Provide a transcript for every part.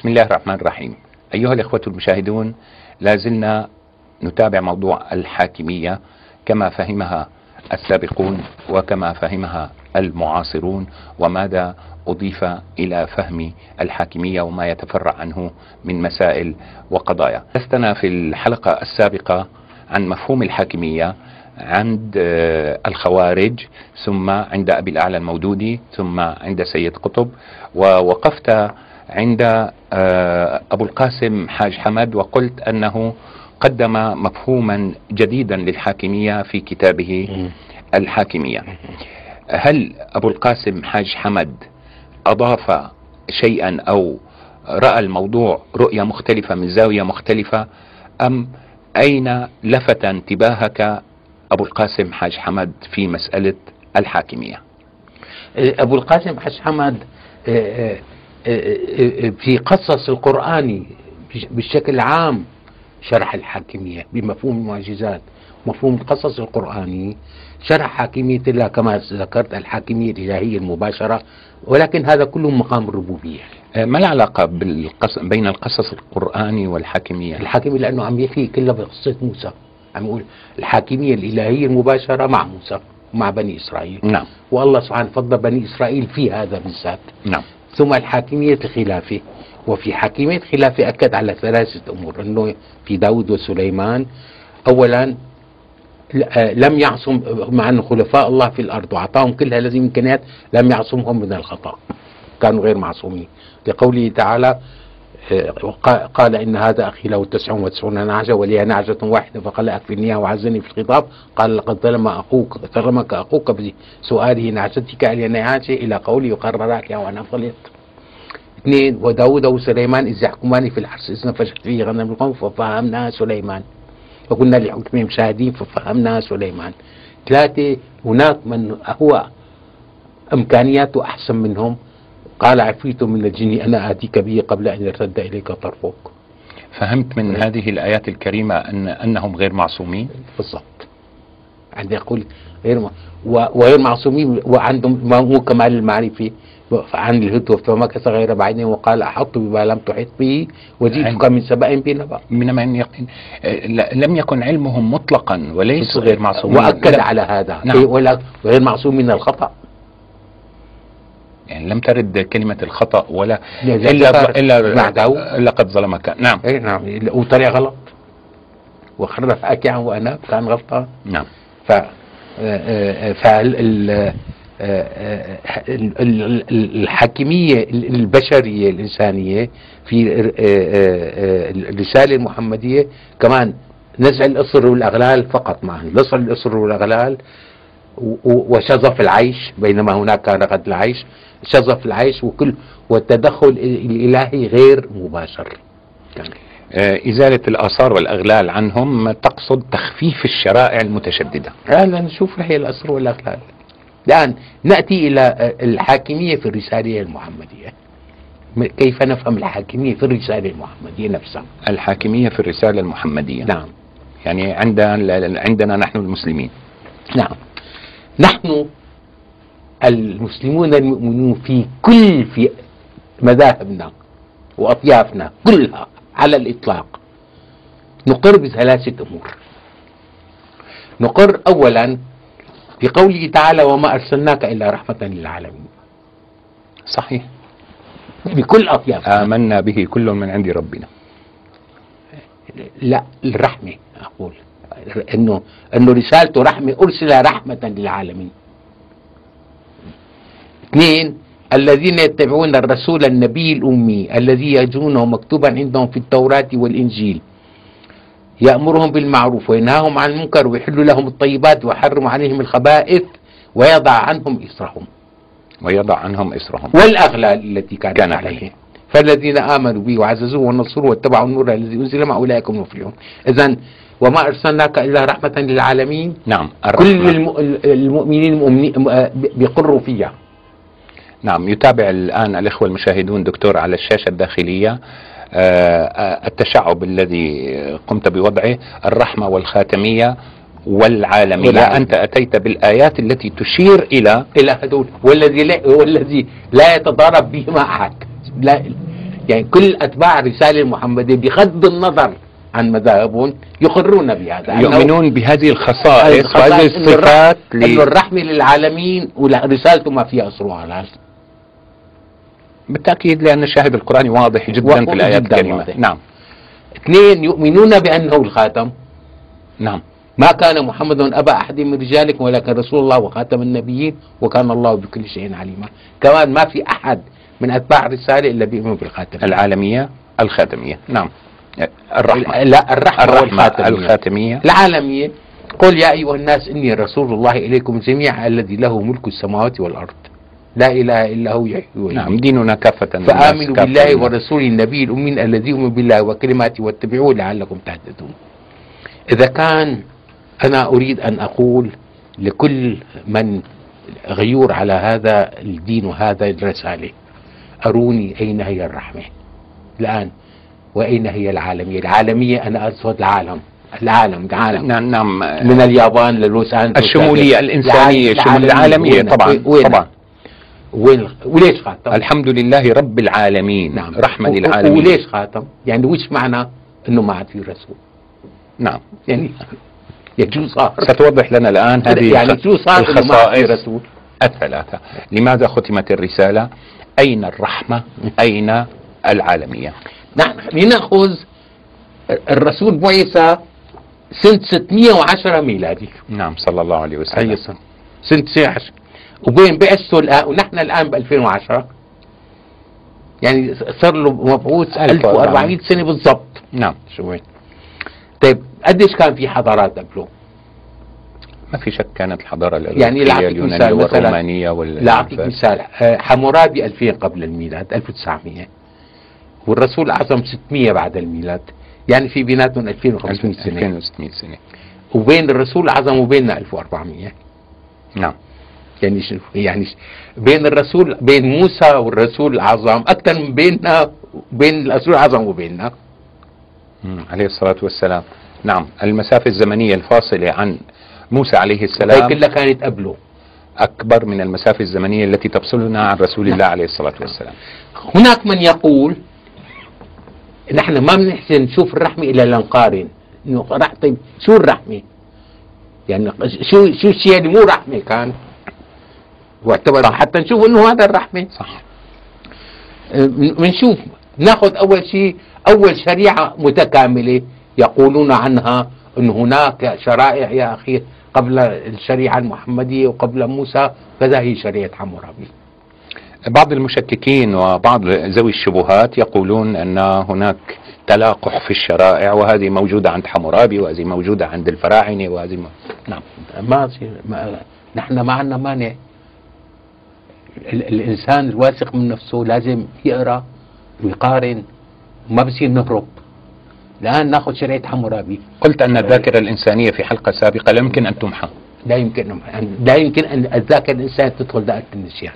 بسم الله الرحمن الرحيم. أيها الإخوة المشاهدون لازلنا نتابع موضوع الحاكمية كما فهمها السابقون وكما فهمها المعاصرون وماذا أضيف إلى فهم الحاكمية وما يتفرع عنه من مسائل وقضايا. لستنا في الحلقة السابقة عن مفهوم الحاكمية عند آه، الخوارج ثم عند أبي الأعلى المودودي ثم عند سيد قطب ووقفت عند آه، أبو القاسم حاج حمد وقلت أنه قدم مفهوما جديدا للحاكمية في كتابه الحاكمية. هل أبو القاسم حاج حمد أضاف شيئا أو رأى الموضوع رؤية مختلفة من زاوية مختلفة أم أين لفت انتباهك أبو القاسم حاج حمد في مسألة الحاكمية؟ أبو القاسم حاج حمد آه، آه، في قصص القرآني بالشكل عام شرح الحاكمية بمفهوم المعجزات مفهوم القصص القرآني شرح حاكمية الله كما ذكرت الحاكمية الإلهية المباشرة ولكن هذا كله مقام الربوبية ما العلاقة بالقص... بين القصص القرآني والحاكمية؟ الحاكمية لأنه عم يحكي كلها بقصة موسى. عم يقول الحاكمية الإلهية المباشرة مع موسى مع بني إسرائيل. نعم. والله سبحانه فضل بني إسرائيل في هذا بالذات. نعم. ثم الحاكمية الخلافة وفي حاكمية الخلافة أكد على ثلاثة أمور أنه في داود وسليمان أولا لم يعصم مع أن خلفاء الله في الأرض وأعطاهم كل هذه الإمكانيات لم يعصمهم من الخطأ. كانوا غير معصومين. لقوله تعالى قال إن هذا أخي له تسع وتسعون نعجة ولي نعجة واحدة فقال أكفلنيها وعزني في الخطاب. قال لقد ظلم أخوك ظلمك أخوك بسؤاله نعجتك نعاجة إلى قولي يقرر لك وأنا فليت. اثنين وداود وسليمان إذ يحكمان في الحرس إذ نفشت فيه غنم القوم ففهمناها سليمان. وقلنا لحكمهم شاهدين ففهمناها سليمان. ثلاثة هناك من هو إمكانياته أحسن منهم. قال عفريت من الجن أنا آتيك به قبل أن يرتد إليك طرفك. فهمت من هذه الآيات الكريمة أن أنهم غير معصومين؟ بالضبط. عندي يقول غير وغير معصومين وعندهم ما هو كمال المعرفة عن الهدوء فمكث غير بعيد وقال أحط بما لم تحط به وجئتك من سبأ بنبأ. من من يقين لم يكن علمهم مطلقا وليس غير معصومين. وأكد على هذا. نعم. ولا غير معصوم من الخطأ. يعني لم ترد كلمة الخطأ ولا إلا إلا إلا قد ظلمك. نعم. إيه نعم. وطريق غلط. وخرف أكيعا وأنا كان غلطان. نعم. ف فال الحاكمية البشرية الإنسانية في الرسالة المحمدية كمان نزع الأسر والأغلال فقط معا نزع الأسر والأغلال وشظف العيش. بينما هناك كان قد العيش. شظف العيش وكل والتدخل الإلهي غير مباشر. إزالة الآثار والأغلال عنهم تقصد تخفيف الشرائع المتشددة. لا نشوف هي الأسر والأغلال. الآن نأتي إلى الحاكمية في الرسالة المحمدية. كيف نفهم الحاكمية في الرسالة المحمدية نفسها؟ الحاكمية في الرسالة المحمدية. نعم. يعني عندنا عندنا نحن المسلمين. نعم. نحن المسلمون المؤمنون في كل في مذاهبنا وأطيافنا كلها على الإطلاق. نقر بثلاثة أمور. نقر أولا بقوله تعالى وما أرسلناك إلا رحمة للعالمين. صحيح. بكل أطياف. آمنا به كل من عند ربنا. لا الرحمة أقول. إنه إنه رسالته رحمة أرسل رحمة للعالمين. اثنين الذين يتبعون الرسول النبي الأمي الذي يجدونه مكتوبا عندهم في التوراة والإنجيل. يأمرهم بالمعروف وينهاهم عن المنكر ويحل لهم الطيبات ويحرم عليهم الخبائث ويضع عنهم إسرهم. ويضع عنهم إسرهم. والأغلال التي كانت, كانت عليهم. فالذين آمنوا به وعززوه ونصروه واتبعوا النور الذي أنزل مع أولئك هم المفلحون. إذا وما أرسلناك إلا رحمة للعالمين. نعم الرحمة. كل المؤمنين بيقروا فيها. نعم يتابع الآن الإخوة المشاهدون دكتور على الشاشة الداخلية آه، آه، التشعب الذي قمت بوضعه الرحمة والخاتمية والعالمية. والعالم. أنت أتيت بالآيات التي تشير إلى إلى هذول والذي لا والذي لا يتضارب بهما أحد. لا يعني كل أتباع الرساله المحمديه بغض النظر عن مذاهبهم يقرون بهذا. يؤمنون بهذه الخصائص وهذه الصفات إنه ل... الرحمة للعالمين ورسالته ما فيها أصل. وعلال بالتأكيد لأن الشاهد القرآني واضح جدا في الايات جداً الكريمه واضح. نعم. اثنين يؤمنون بأنه الخاتم. نعم. ما كان محمد أبا أحد من رجالكم ولكن رسول الله وخاتم النبيين وكان الله بكل شيء عليما. كمان ما في أحد من أتباع الرسالة إلا بيؤمن بالخاتم. العالمية الخاتمية. نعم. الرحمة. لا الرحمة, الرحمة والخاتمية. الخاتمية. العالمية. قل يا أيها الناس إني رسول الله إليكم جميعا الذي له ملك السماوات والأرض. لا إله إلا هو يحيي ويميت. نعم. ديننا كافة للناس، فآمنوا كافة بالله. ورسوله النبي الأمين الذي يؤمن بالله وكلماته واتبعوه لعلكم تهتدون. إذا كان أنا أريد أن أقول لكل من غيور على هذا الدين وهذا الرسالة أروني أين هي الرحمة؟ الآن وأين هي العالمية؟ العالمية أنا أقصد العالم. العالم العالم. نعم نعم. من اليابان للوس أنجلوس الشمولية الإنسانية الشمول العالمية طبعا وين؟ طبعا. وليش خاتم؟ الحمد لله رب العالمين. نعم. و- للعالمين. وليش خاتم؟ يعني وش معنى إنه ما عاد في رسول؟ نعم. يعني يجوز صار. ستوضح لنا الآن هذه يعني عاد في الخصائص؟ الثلاثة. لماذا ختمت الرسالة؟ أين الرحمة؟ أين العالمية؟ نحن لنأخذ الرسول بعث سنة 610 ميلادي. نعم صلى الله عليه وسلم. أي سنة؟ سنة 610 وبين بعثته الآن ونحن الآن ب 2010 يعني صار له مبعوث 1400 سنة بالضبط. نعم. شو وين؟ طيب قديش كان في حضارات قبله؟ ما في شك كانت يعني لأعطيك اليونانية مثال مثلاً- والرومانية وال لا أعطيك مثال. آه، حمورابي 2000 قبل الميلاد 1900 والرسول الأعظم 600 بعد الميلاد. يعني في بيناتهم 2500 سنة. 2600 سنة. وبين الرسول الأعظم وبيننا 1400 نعم. يعني يعني بين الرسول بين موسى والرسول الأعظم أكثر من بيننا بين الرسول الأعظم وبيننا. عليه الصلاة والسلام نعم المسافة الزمنية الفاصلة عن موسى عليه هي السلام كلها كانت قبله أكبر من المسافة الزمنية التي تفصلنا عن رسول الله عليه الصلاة والسلام هناك من يقول نحن ما بنحسن نشوف الرحمة إلا لنقارن رح طيب شو الرحمة؟ يعني شو شو الشيء اللي مو رحمة كان؟ واعتبر حتى نشوف إنه هذا الرحمة. صح. بنشوف ناخذ أول شيء أول شريعة متكاملة يقولون عنها أن هناك شرائع يا أخي قبل الشريعة المحمدية وقبل موسى كذا هي شريعة حمورابي بعض المشككين وبعض ذوي الشبهات يقولون أن هناك تلاقح في الشرائع وهذه موجودة عند حمورابي وهذه موجودة عند الفراعنة وهذه م... نعم. ما ما نحن ما عندنا مانع. الإنسان الواثق من نفسه لازم يقرأ ويقارن ما بصير نهرب. الآن ناخذ شريعه حمورابي. قلت أن الذاكرة الإنسانية في حلقة سابقة لا يمكن أن تمحى. لا يمكن أن لا يمكن ان الذاكرة الانسان تدخل دائره النسيان.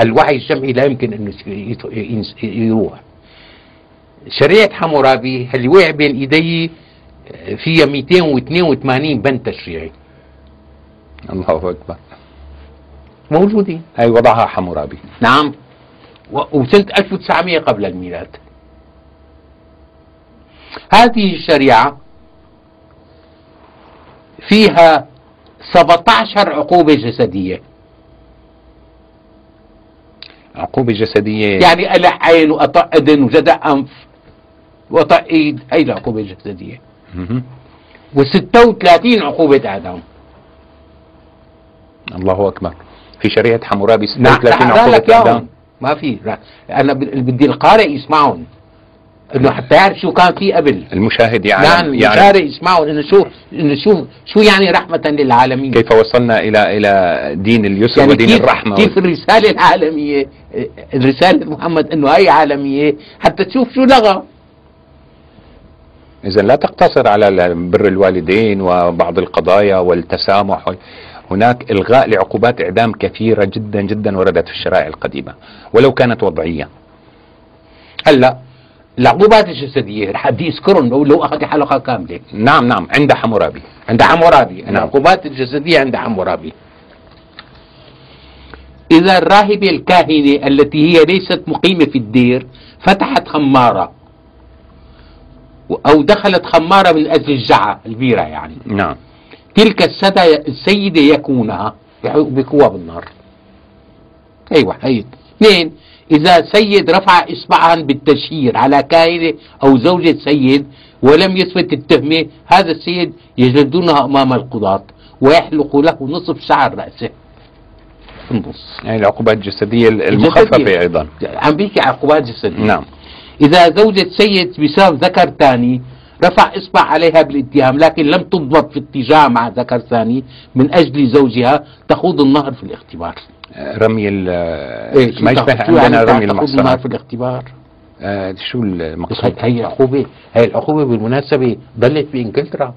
الوعي الجمعي لا يمكن انه يروح. شريعه حمورابي اللي وقع بين إيدي فيها 282 بند تشريعي. الله أكبر. موجودين. هي وضعها حمورابي. نعم. وسنة 1900 قبل الميلاد. هذه الشريعة فيها 17 عقوبة جسدية. عقوبة جسدية. يعني قلع عين وقطع أذن وجدع أنف وقطع إيد. هي العقوبة الجسدية. مهم. و36 عقوبة اعدام الله أكبر. في شريعة حمورابي نعم. 36 لا لك عقوبة ياهم إعدام ما في. أنا بدي القارئ يسمعهم إنه حتى يعرف شو كان في قبل. المشاهد نعم يعلم يعني القارئ يسمعوا إنه شو إنه شو شو يعني رحمة للعالمين؟ كيف وصلنا إلى إلى دين اليسر يعني ودين كيف الرحمة؟ كيف الرسالة العالمية؟ رسالة محمد إنه هي عالمية. حتى تشوف شو لغى. إذا لا تقتصر على بر الوالدين وبعض القضايا والتسامح. هناك إلغاء لعقوبات إعدام كثيرة جدا جدا وردت في الشرائع القديمة ولو كانت وضعية. هلأ العقوبات الجسدية رح بدي اذكرهم لو أخذ حلقة كاملة. نعم نعم عند حمورابي. عند حمورابي. نعم. العقوبات الجسدية عند حمورابي. إذا الراهبة الكاهنة التي هي ليست مقيمة في الدير فتحت خمارة. أو دخلت خمارة من أجل الجعة البيرة يعني. نعم. تلك السدى السيدة يكونها بقوة بالنار. أيوة هي اثنين إذا سيد رفع إصبعا بالتشهير على كاهنة أو زوجة سيد ولم يثبت التهمة هذا السيد يجلدونها أمام القضاة ويحلق له نصف شعر رأسه. النص يعني العقوبات الجسدية المخففة أيضا. عم بيحكي عقوبات جسدية. نعم. إذا زوجة سيد بسبب ذكر ثاني رفع إصبع عليها بالاتهام لكن لم تضبط في اتجاه مع ذكر ثاني من أجل زوجها تخوض النهر في الاختبار. رمي ال إيه ما يشبه عندنا رمي تخوض النهر في الاختبار. آه شو المقصود؟ هي العقوبة هي العقوبة بالمناسبة ضلت بإنجلترا.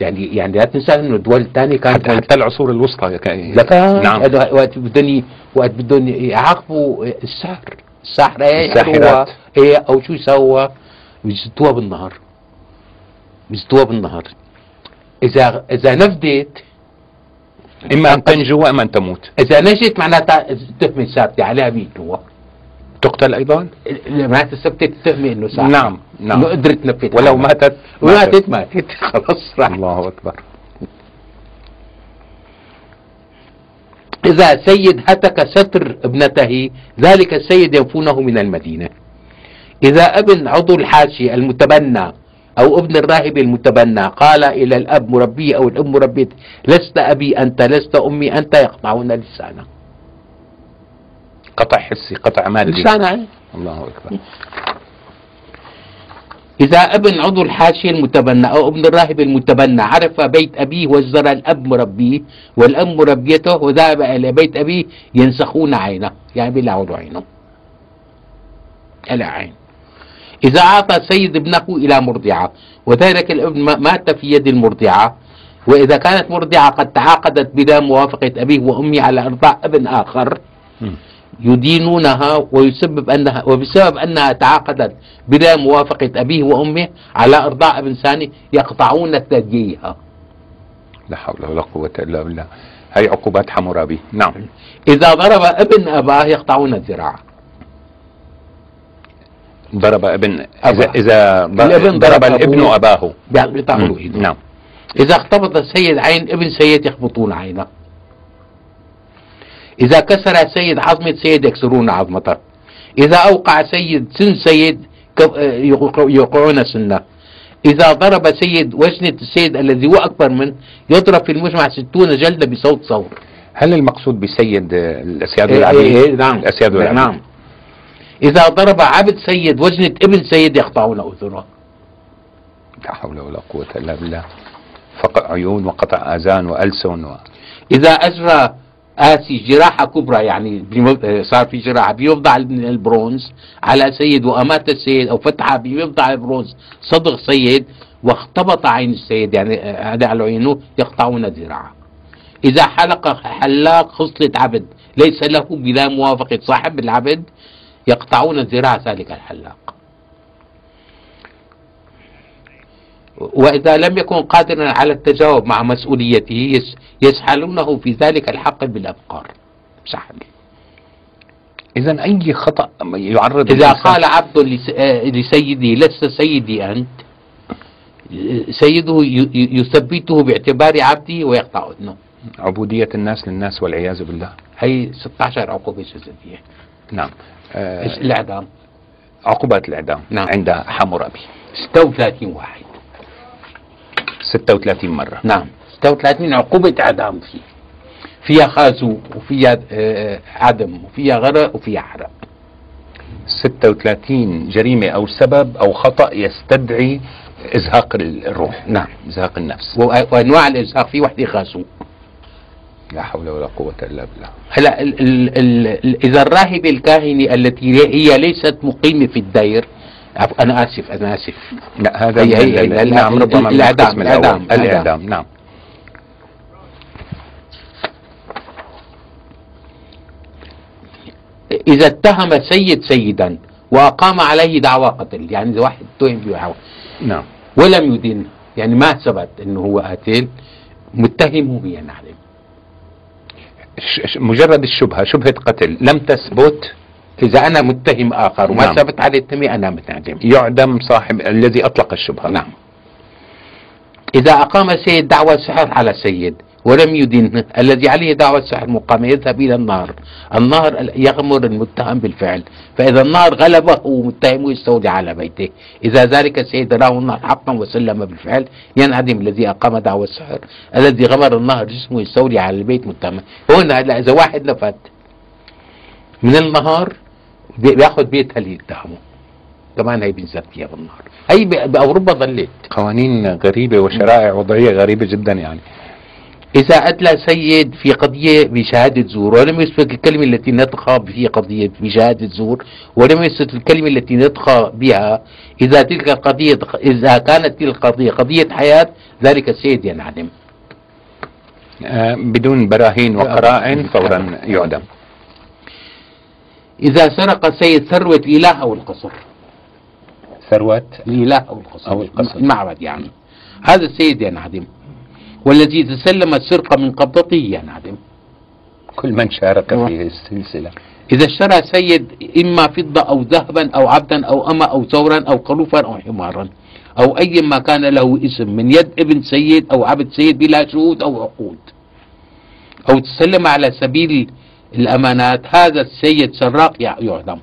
يعني يعني لا تنسى إنه الدول الثانية كانت حتى, حتى العصور الوسطى كان- نعم. وقت بدهم وقت بدهم يعاقبوا السحر. السحر إيه الساحرات. إيه أو شو سوى بيزتوها بالنهر بيزتوها بالنهر إذا إذا نفدت إما أن تنجو وإما أن تموت. إذا نجت معناتها التهمه ثابته عليها بيقتلوها تقتل أيضا؟ معناتها ثبتت التهمه إنه ساحر نعم نعم. إنه قدرت تنفذ ولو. ماتت ماتت. ماتت. خلاص راح الله أكبر. إذا سيد هتك ستر ابنته ذلك السيد ينفونه من المدينة. إذا أبن عضو الحاشية المتبنى أو ابن الراهب المتبنى قال إلى الأب مربيه أو الأم مربية لست أبي أنت لست أمي أنت يقطعون لسانه قطع حسي قطع مادي لسانه الله أكبر. إذا أبن عضو الحاشية المتبنى أو ابن الراهب المتبنى عرف بيت أبيه وزر الأب مربيه والأم مربيته وذهب إلى بيت أبيه ينسخون عينه يعني بيلعوا له عينه. إلى عين. إذا أعطى سيد ابنه إلى مرضعة وذلك الابن ما- مات في يد المرضعة وإذا كانت مرضعة قد تعاقدت بلا موافقة أبيه وأمه على إرضاع ابن آخر. يدينونها ويسبب انها وبسبب أنها تعاقدت بلا موافقة أبيه وأمه على إرضاع ابن ثاني يقطعون ثدييها. لا حول ولا قوة إلا بالله هي عقوبات حمورابي نعم إذا ضرب ابن أباه يقطعون الذراع. ضرب ابن اذا أباه. إذا ض- الابن ضرب ضرب الابن له مم. ايده. نعم إذا اختبط السيد عين ابن سيد يخبطون عينه. إذا كسر سيد عظمة سيد يكسرون عظمته. إذا أوقع سيد سن سيد يوقعون سنة. إذا ضرب سيد وجنة السيد الذي هو أكبر منه يضرب في المجمع ستون جلدة بصوت صور هل المقصود بسيد الاسياد إيه والعبيد؟ إيه إيه نعم الاسياد والعبيد نعم إذا ضرب عبد سيد وجنة ابن سيد يقطعون أذنه. لا حول ولا قوة إلا بالله. فقع عيون وقطع آذان وألسن و... إذا أجرى آسي جراحة كبرى يعني صار في جراحة بيوضع البرونز على سيد وأمات السيد أو فتحة بيوضع البرونز صدغ سيد واختبط عين السيد يعني هذا على عينه يقطعون ذراعه إذا حلق حلاق خصلة عبد ليس له بلا موافقة صاحب العبد يقطعون ذراع ذلك الحلاق. وإذا لم يكن قادرا على التجاوب مع مسؤوليته يس يسحلونه في ذلك الحقل بالأبقار. سحل. اذا أي خطأ يعرض إذا قال عبد لس- لسيدي لست سيدي أنت. سيده يثبته باعتبار عبدي ويقطع أذنه. عبودية الناس للناس والعياذ بالله. هي 16 عقوبة جسدية. نعم. آه الإعدام؟ عقوبات الإعدام نعم. عند حمورابي 36 واحد. 36 مرة. نعم. 36 عقوبة إعدام فيه. فيها خازو وفيها آه، عدم وفيها غرق وفيها حرق. 36 جريمة أو سبب أو خطأ يستدعي إزهاق الروح. نعم. إزهاق النفس. وأنواع الإزهاق في وحدة خازو. لا حول ولا قوة إلا بالله. هلا ال ال ال ال إذا الراهبه الكاهنه التي هي ليست مقيمة في الدير عفو، أنا آسف أنا آسف. لا هذا هي- من هي- ال- ال- نعم ربما من الإعدام،. الإعدام، الإعدام. نعم. إذا اتهم سيد سيدا وأقام عليه دعوى قتل يعني إذا واحد اتهم بدعوى نعم. ولم يدن يعني ما ثبت إنه هو قاتل متهمه ش- ش- مجرد الشبهة شبهة قتل. لم تثبت. إذا أنا متهم آخر وما نعم. ثبت عليه التهمة أنا متعدم يعدم صاحب الذي أطلق الشبهة. نعم. إذا أقام سيد دعوى سحر على سيد ولم يدنه الذي عليه دعوى سحر مقامة يذهب إلى النار. النار يغمر المتهم بالفعل. فإذا النار غلبه متهم يستولي على بيته. إذا ذلك السيد راه النار حقا وسلم بالفعل. ينعدم الذي أقام دعوى السحر الذي غمر النار جسمه يستولي على البيت متهم هنا إذا واحد نفت من النهار بي- بيأخذ بيتها اللي يتهمه؟ كمان هي بينزل فيها بالنار هي بأوروبا ظلت. قوانين غريبة وشرائع وضعية غريبة جدا يعني. إذا أدلى سيد في قضية بشهادة زور ولم يثبت الكلمة التي نطق في قضية بشهادة زور ولم يثبت الكلمة التي نطق بها إذا تلك القضية إذا كانت تلك القضية قضية حياة ذلك السيد ينعدم. آه، بدون براهين وقرائن فورا يعدم. إذا سرق سيد ثروة الإله أو القصر. ثروة؟ الإله أو القصر. أو القصر. المعبد يعني. هذا السيد ينعدم. والذي تسلم السرقة من قبضته ينعدم كل من شارك أيوة. في السلسلة. إذا اشترى سيد إما فضة أو ذهبا أو عبدا أو أما أو ثورا أو خروفا أو حمارا أو أي ما كان له اسم من يد ابن سيد أو عبد سيد بلا شهود أو عقود. أو تسلم على سبيل الأمانات هذا السيد سراق يع- يعدم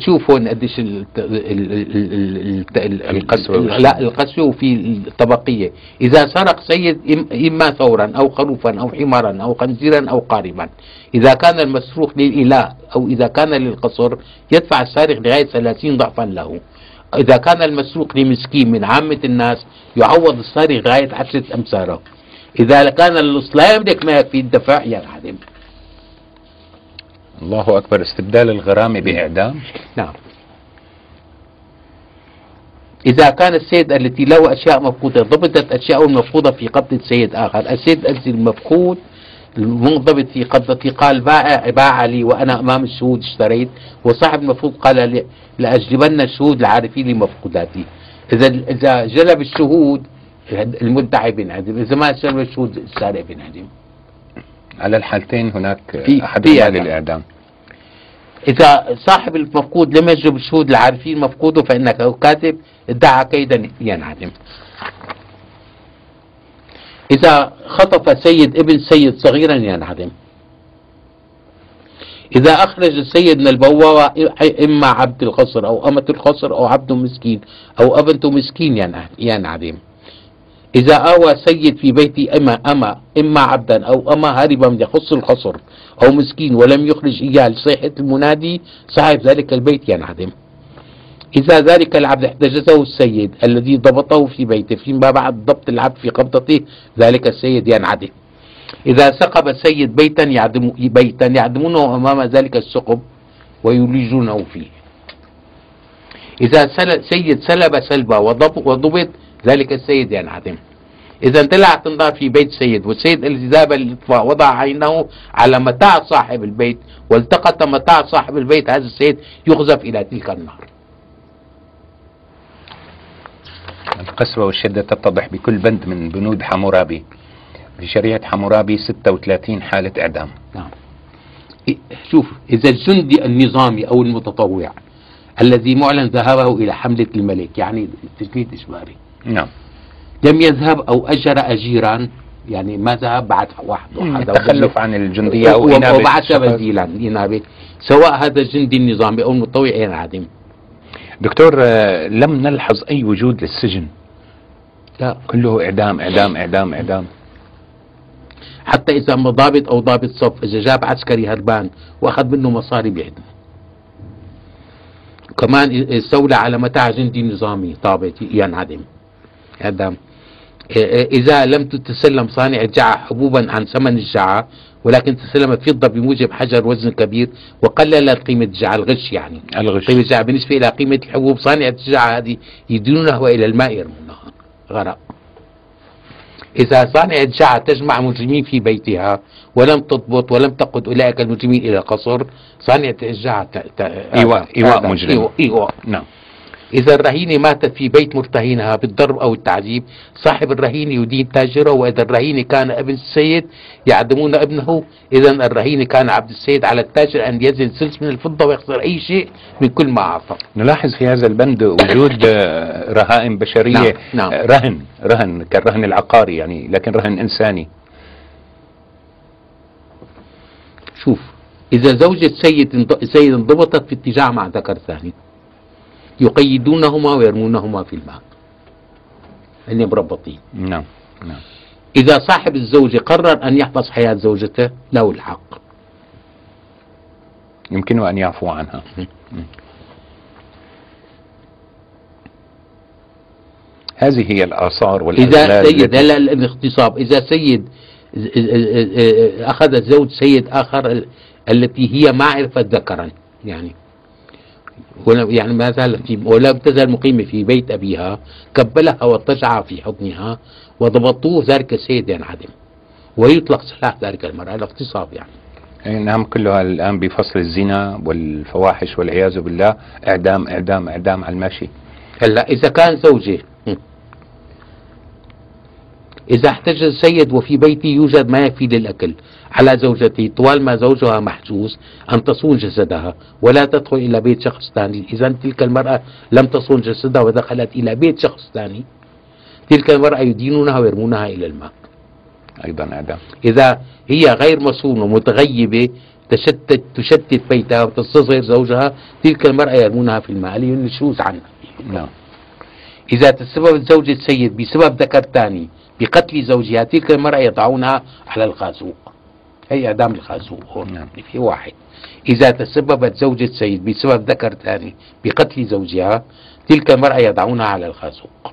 شوف هون قديش ال- ال- ال- ال- ال- ال- القسوة ال- لا القسوة وفي الطبقية. إذا سرق سيد إم- إما ثورا أو خروفا أو حمارا أو خنزيرا أو قاربا. إذا كان المسروق للإله أو إذا كان للقصر يدفع السارق لغاية 30 ضعفا له. إذا كان المسروق لمسكين من عامة الناس يعوض السارق لغاية عشرة أمثاله. إذا كان اللص لا يملك ما يكفي الدفع ينعدم الله أكبر استبدال الغرامة بإعدام. نعم. إذا كان السيد التي له أشياء مفقودة ضبطت أشياء مفقودة في قبضة سيد آخر. السيد الذي المفقود المنضبط في قبضتي قال باع باع لي وأنا أمام الشهود اشتريت. وصاحب المفقود قال لأجلبن الشهود لعارفين لمفقوداتي. إذا إذا جلب الشهود المدعي بينعدم إذا ما جلب الشهود السارق بينعدم على الحالتين هناك في- أحدهما في- للإعدام إذا صاحب المفقود لم يجب الشهود العارفين مفقوده فإنك أو كاتب ادعى كيدا ينعدم إذا خطف سيد ابن سيد صغيرا ينعدم إذا أخرج السيد من البوابة إما عبد القصر أو أمة القصر أو عبد مسكين أو أبنت مسكين ين- ينعدم إذا آوى سيد في بيتي أما أما إما عبدا أو أما هاربا يخص القصر أو مسكين ولم يخرج إياه لصيحة المنادي صاحب ذلك البيت ينعدم. إذا ذلك العبد احتجزه السيد الذي ضبطه في بيته فيما بعد ضبط العبد في قبضته ذلك السيد ينعدم. إذا سقب السيد بيتا يعدم بيتا يعدمونه أمام ذلك السقب ويلجونه فيه. إذا سل سيد سلب سلبا وضب وضبط ذلك السيد ينعدم إذا اندلعت النار في بيت سيد والسيد الذي ذهب للإطفاء وضع عينه على متاع صاحب البيت والتقط متاع صاحب البيت هذا السيد يقذف إلى تلك النار. القسوة والشدة تتضح بكل بند من بنود حمورابي. في شريعة حمورابي 36 حالة إعدام. نعم. شوف إذا الجندي النظامي أو المتطوع الذي معلن ذهابه إلى حملة الملك يعني تجنيد إجباري نعم. لم يذهب أو أجر أجيرا يعني ما ذهب بعد واحد التخلف عن الجندية أو إنابة وبعث. بديلا إنابة. سواء هذا الجندي النظامي أو المتطوع ينعدم دكتور آه، لم نلحظ أي وجود للسجن؟ لا. كله إعدام إعدام إعدام إعدام. حتى إذا ما ضابط أو ضابط صف إذا جاب عسكري هربان وأخذ منه مصاري بيعدم كمان استولى على متاع جندي نظامي ضابط ينعدم إعدام إذا لم تتسلم صانع الجعة حبوبا عن ثمن الجعة ولكن تسلمت فضة بموجب حجر وزن كبير وقللت قيمة الجعة الغش يعني الغش قيمة الجعة بالنسبة إلى قيمة الحبوب صانع الجعة هذه يدينونها وإلى الماء يرمونها غرق إذا صانع الجعة تجمع مجرمين في بيتها ولم تضبط ولم تقود أولئك المجرمين إلى قصر صانع الجعة. إيواء- إيواء هذا- مجرم. إيواء. نعم إذا الرهينة ماتت في بيت مرتهنها بالضرب أو التعذيب صاحب الرهينة يدين تاجره وإذا الرهينة كان ابن السيد يعدمون ابنه. إذا الرهينة كان عبد السيد على التاجر أن يزن سلس من الفضة ويخسر أي شيء من كل ما أعطى نلاحظ في هذا البند وجود رهائن بشرية. نعم، نعم. رهن رهن كالرهن العقاري يعني لكن رهن إنساني. شوف إذا زوجة سيد سيد انضبطت في اتجاه مع ذكر ثاني. يقيدونهما ويرمونهما في الماء. هن مربطين نعم نعم. إذا صاحب الزوجة قرر أن يحفظ حياة زوجته له الحق. يمكنه أن يعفو عنها. هذه هي الآثار إذا والأغلال سيد هلا الاغتصاب إذا سيد أخذ زوج سيد آخر ال- التي هي ما عرفت ذكرا يعني. يعني ما زالت في ولم تزال مقيمة في بيت أبيها كبلها واضطجع في حضنها وضبطوه ذلك السيد ينعدم ويطلق سلاح ذلك المرأة الاغتصاب يعني. أي نعم كلها الآن بفصل الزنا والفواحش والعياذ بالله. إعدام إعدام إعدام على الماشي. هلأ إذا كان زوجي إذا احتج السيد وفي بيتي يوجد ما يكفي للأكل. على زوجتي طوال ما زوجها محجوز أن تصون جسدها ولا تدخل إلى بيت شخص ثاني. إذا تلك المرأة لم تصون جسدها ودخلت إلى بيت شخص ثاني تلك المرأة يدينونها ويرمونها إلى الماء. أيضا إعدام إذا هي غير مصونة ومتغيبة تشتت تشتت بيتها وتستصغر زوجها تلك المرأة يرمونها في الماء. لينشوز عنها. نعم. إذا تسببت زوجة السيد بسبب ذكر ثاني بقتل زوجها تلك المرأة يضعونها على الخازوق. هي إعدام الخازوق هون نعم. في واحد. إذا تسببت زوجة السيد بسبب ذكر ثاني بقتل زوجها تلك المرأة يضعونها على الخازوق.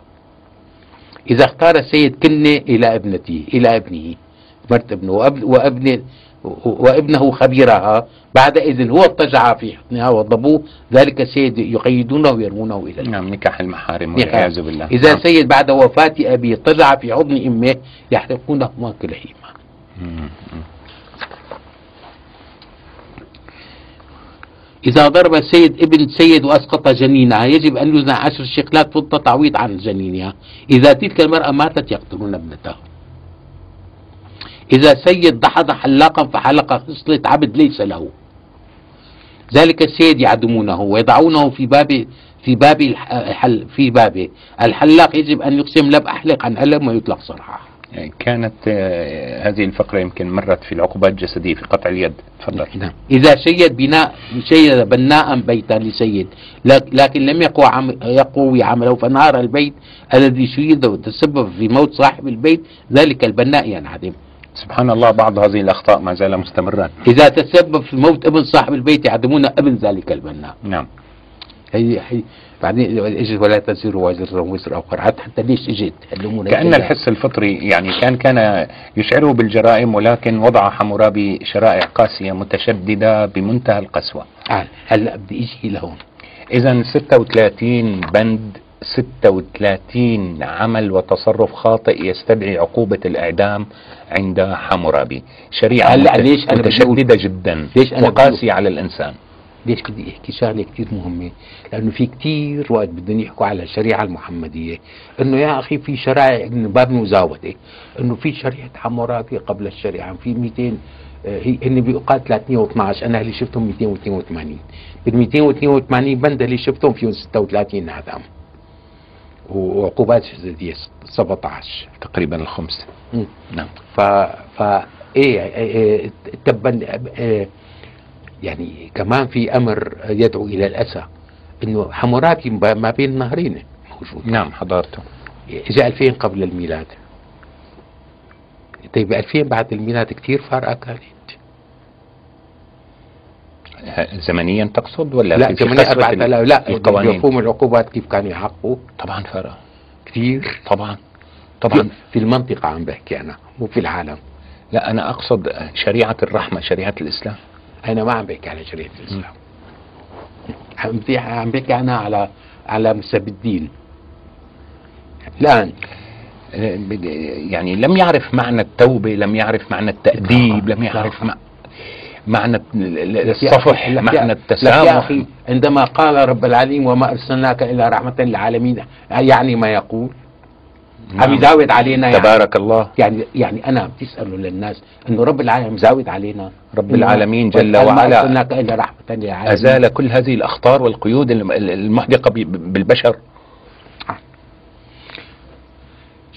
إذا اختار السيد كنة إلى ابنته إلى ابنه مرت ابنه وابن وابن وابنه خبيرها بعد إذن هو اضطجع في حضنها وضبوه ذلك السيد يقيدونه ويرمونه إلى نعم نكاح المحارم. والعياذ بالله إذا نعم. سيد بعد وفاة أبيه اضطجع في حضن أمه يحرقونهما كليهما. مم. إذا ضرب السيد ابن سيد وأسقط جنينها يجب أن يزنى عشر شقلات فضة تعويض عن جنينها إذا تلك المرأة ماتت يقتلون ابنتها إذا سيد دحض حلاقا فحلق خصلة عبد ليس له. ذلك السيد يعدمونه ويضعونه في باب في باب الحل في بابه الحلاق يجب أن يقسم لم أحلق عن علم ويطلق صراحة كانت آه، هذه الفقرة يمكن مرت في العقوبات الجسدية في قطع اليد. تفضل. نعم. إذا شيد بناء شيد بناء بيتا لسيد لك- لكن لم يقوى عم يقوي عمله فنهار البيت الذي شيد وتسبب في موت صاحب البيت ذلك البناء ينعدم. سبحان الله بعض هذه الأخطاء ما زال مستمرا إذا تسبب في موت ابن صاحب البيت يعدمون ابن ذلك البناء. نعم. هي هي بعدين اجت ولا تزر وزر وزر أخر. حتى حتى ليش اجت هيك. الحس الفطري يعني كان كان يشعره بالجرائم ولكن وضع حمورابي شرائع قاسية متشددة بمنتهى القسوة. تعال هلا بدي أجي لهون إذا 36 بند 36 عمل وتصرف خاطئ يستدعي عقوبة الإعدام عند حمورابي. شريعة مت- ليش أنا متشددة جدا ليش أنا وقاسية على الإنسان. ليش بدي أحكي؟ شغلة كثير مهمة لأنه في كثير وقت بدهم يحكوا على الشريعة المحمدية إنه يا أخي في شرائع إنه باب مزاوده إنه في شريعة حمورابي قبل الشريعة في 200 آه، هي هن بيقال 312 أنا اللي شفتهم 282 بال 282 بند اللي شفتهم فيهم 36 إعدام. وعقوبات جسديه 17 تقريبا الخمس. نعم. ف ف إيه إيه، تبا إيه، يعني كمان في أمر يدعو إلى الأسى إنه حمورابي ما بين النهرين موجود نعم حضرته. اجى 2000 قبل الميلاد. طيب 2000 بعد الميلاد كثير فارقة كانت زمنيا تقصد ولا لا في- في كمان قسوة بعد ال- لا لا القوانين؟ مفهوم العقوبات كيف كانوا يحققوا؟ طبعا فرق. كثير. طبعا. طبعا. في المنطقة عم بحكي أنا مو في العالم. لا أنا أقصد شريعة الرحمة شريعة الإسلام. أنا ما عم بحكي على شريعة الإسلام. عم بحكي عم بحكي عنها على على مستبدين الآن. آه، بد- يعني لم يعرف معنى التوبة لم يعرف معنى التأديب لم يعرف مع... معنى الصفح معنى التسامح. عندما قال رب العالمين وما أرسلناك إلا رحمة للعالمين يعني ما يقول؟ عم. يزاود علينا يعني. تبارك الله. يعني يعني أنا بتسالوا للناس انه رب العالمين مزاود علينا. رب العالمين جل وعلا إلا رحمة للعالمين. أزال كل هذه الأخطار والقيود الم- المحدقة ب- بالبشر.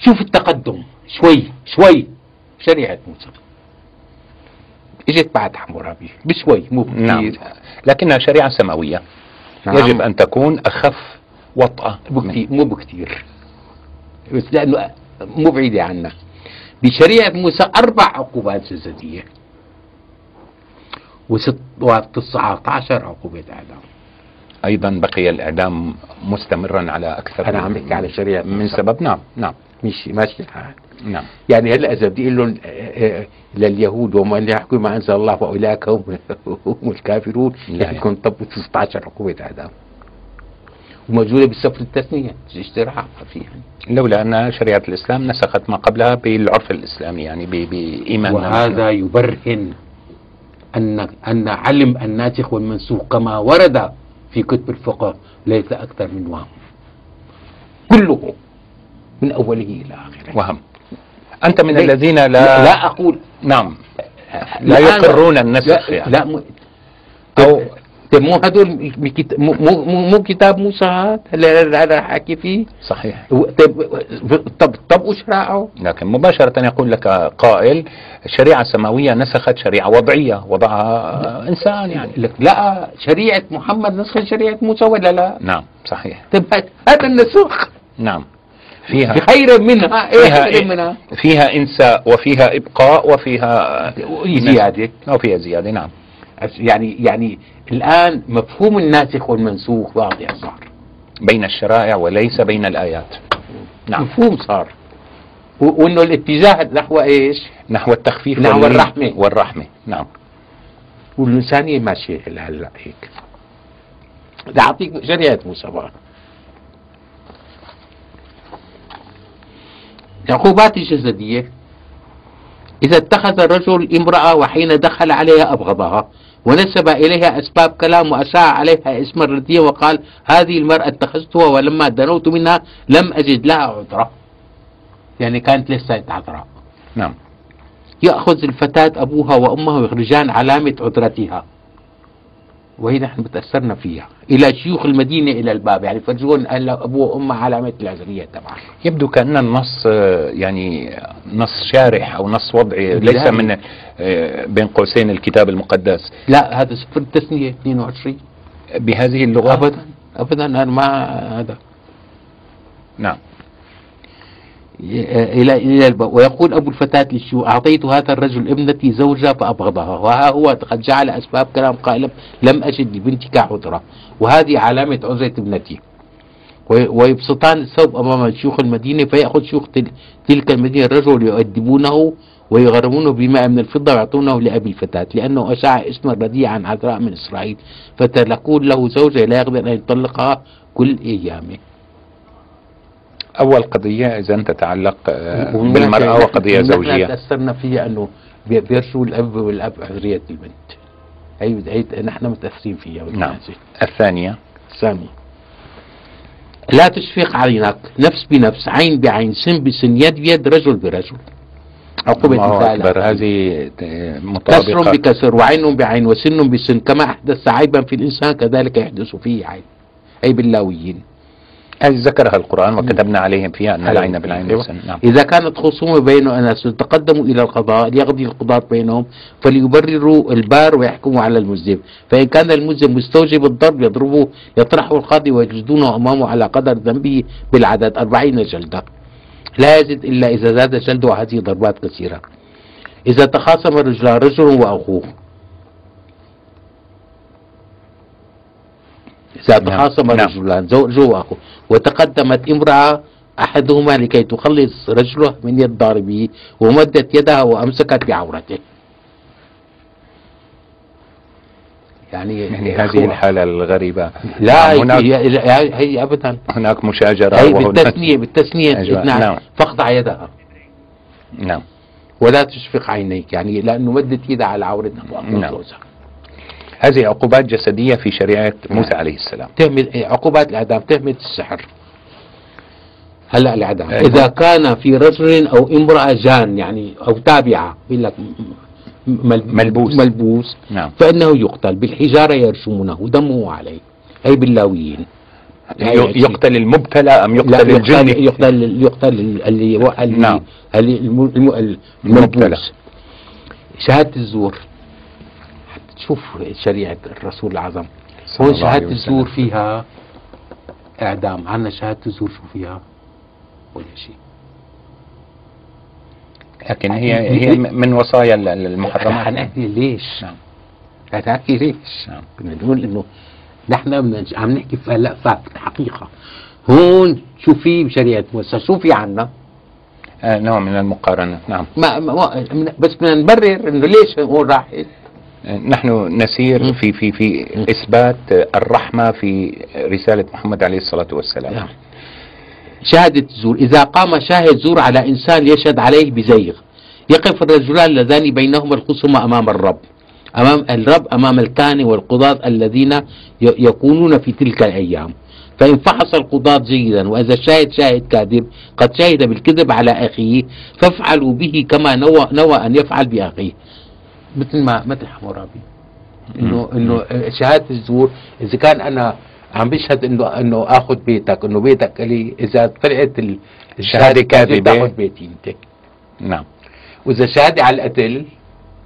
شوف التقدم شوي شوي شريعه موسى. اجت بعد حمورابي بشوي مو كثير. نعم لكنها شريعة سماوية. نعم. يجب أن تكون أخف وطأة مو كثير مو بكثير. بس لأنه مو بعيدة عنا. بشريعة موسى أربع عقوبات جسدية. وست و19 عقوبة إعدام. أيضا بقي الإعدام مستمرا على أكثر أنا عم بحكي على شريعة من. سبب. نعم نعم. مش ماشي الحال نعم. يعني هلا إذا بدي أقول لهم آه، آه، لليهود ومن يحكم ما أنزل الله فأولئك هم هم الكافرون. لا يعني كنت طب 16 عقوبه اعدام وموجودة بسفر التثنية اشتراع فيها. لولا أن شريعة الإسلام نسخت ما قبلها بالعرف الإسلامي يعني ب- بإيماننا وهذا يبرهن ان أن علم الناسخ والمنسوخ كما ورد في كتب الفقه ليس أكثر من وهم كله. من أوله إلى آخره. وهم. أنت من؟ الذين لا, لا, أقول. نعم. لا يقرون النسخ لا, يعني. لا مو أو طيب. مو هدول مو, مو, كتاب موسى هذا؟ اللي أنا حكي فيه. صحيح. طيب طب طب وش راعوا؟ لكن مباشرة يقول لك قائل شريعة سماوية نسخت شريعة وضعية وضعها إنسان يعني. لك لا شريعة محمد نسخ شريعة موسى ولا لا؟ نعم صحيح. طيب هذا النسخ. نعم. فيها بخير منها. إيه فيها خير منها؟ فيها إنساء وفيها إبقاء وفيها زيادة. أو فيها زيادة نعم. يعني يعني الآن مفهوم الناسخ والمنسوخ واضح صار. بين الشرائع وليس بين الآيات. نعم. مفهوم صار. وإنه الاتجاه نحو إيش؟ نحو التخفيف نحو واللين الرحمة. والرحمة. نعم. والإنسانية ماشية هلأ هيك. بدي أعطيك شريعة موسى بقى العقوبات الجسدية إذا اتخذ الرجل امرأة وحين دخل عليها أبغضها ونسب إليها أسباب كلام وأشاع عليها اسم الردية وقال هذه المرأة اتخذتها ولما دنوت منها لم أجد لها عذرة. يعني كانت لسه عذراء. نعم. يأخذ الفتاة أبوها وأمها ويخرجان علامة عذرتها. وهي نحن بتأثرنا فيها. إلى شيوخ المدينة إلى الباب. يعني فرجون أهل أبوه وأمها علامة العذرية تبعها. يبدو كأن النص آه، يعني نص شارح أو نص وضعي ليس. من آه، بين قوسين الكتاب المقدس. لا هذا سفر التثنية 22 بهذه اللغة؟ أبدا. أبدا. أنا ما هذا. نعم. إلى إلى الباب. ويقول أبو الفتاة للشيوخ أعطيت هذا الرجل ابنتي زوجة فأبغضها. وها هو قد جعل أسباب كلام قائلا لم أجد لبنتك عذرة وهذه علامة عذرة ابنتي. وي- ويبسطان الثوب أمام شيوخ المدينة فيأخذ شيوخ تل- تلك المدينة الرجل يؤدبونه ويغرمونه بماء من الفضة ويعطونه لأبي الفتاة لأنه أشاع اسم الرديء عن عذراء من إسرائيل. فتكون له زوجة لا يقدر أن يطلقها كل أيامه. أول قضية إذا تتعلق آه، بالمرأة نحن- وقضية نحن زوجية. تأثرنا فيها أنه بي- بيرشوا الأب والأب حرية البنت. هي هي نحن متأثرين فيها نعم. الثانية. سامي لا تشفق عينك نفس بنفس عين بعين سن بسن يد بيد رجل برجل. عقوبة أكبر. هذه آه، كسر مطابقة. بكسر وعين بعين وسن بسن كما أحدث عيبا في الإنسان كذلك يحدث فيه عيب. أي باللاويين. ذكرها القرآن وكتبنا عليهم فيها أن. العين بالعين أيوة. والسن نعم. إذا كانت خصومة بين أناس تقدموا إلى القضاء ليقضي القضاة بينهم فليبرروا البار ويحكموا على المذنب فإن كان المذنب مستوجب الضرب يضربه يطرحه القاضي ويجلدونه أمامه على قدر ذنبه بالعدد أربعين جلدة. لا يزد إلا إذا زاد جلده هذه ضربات كثيرة. إذا تخاصم الرجلان رجل وأخوه. إذا نعم. تخاصم نعم. الرجلان زوج وأخوه وتقدمت امرأة أحدهما لكي تخلص رجله من يد ضاربه ومدت يدها وأمسكت بعورته. يعني, يعني هذه الحالة الغريبة. لا نعم، هناك هي, هي, أبدا. هناك مشاجرة هي بالتثنية بالتثنية نعم نعم. فقطع يدها. نعم. ولا تشفق عينيك. يعني لأنه مدت ايدها على عورتها. نعم. نعم. هذه عقوبات جسدية في شريعة موسى عليه السلام تهمل عقوبات الأعدام تهمة السحر هلا الأعدام أيوة. إذا كان في رجل أو امرأة جان يعني أو تابعة بيقول لك ملبوس. ملبوس نعم فإنه يقتل بالحجارة يرشمونه دمه عليه هي باللاويين ي- يقتل المبتلى لا يقتل يقتل الجن يقتل يقتل اللي اللي نعم. المبتلى. الملبوس شهادة الزور تشوف شريعة الرسول الأعظم صلى هون شهادة. الزور فيها إعدام. عنا شهادة الزور شو فيها؟ ولا شيء. لكن هي هي من وصايا ال- ال- المحرمات. حنحكي ليش. نعم. حنحكي ليش. نعم. بدنا نقول إنه نحن عم نحكي في هلا في الحقيقة هون شو في بشريعة موسى شو في عنا؟ آه نوع من المقارنة. نعم. ما, ما بس بدنا نبرر إنه ليش هون راحت نحن نسير. في في في آه، الرحمة في رسالة محمد عليه الصلاة والسلام. نعم. شهادة الزور إذا قام شاهد زور على إنسان يشهد عليه بزيغ. يقف الرجلان اللذان بينهما الخصومة أمام الرب. أمام الرب أمام الكهنة والقضاة الذين يكونون في تلك الأيام. فإن فحص القضاة جيدا وإذا الشاهد شاهد كاذب قد شهد بالكذب على أخيه فافعلوا به كما نوى, نوى أن يفعل بأخيه. مثل ما مثل حمورابي انه إنه شهادة الزور إذا كان أنا عم بشهد انه إنه آخذ بيتك إنه بيتك لي إذا طلعت ال- الشهادة كاذبة. تاخذ بيتي أنت. نعم. وإذا شهادة على القتل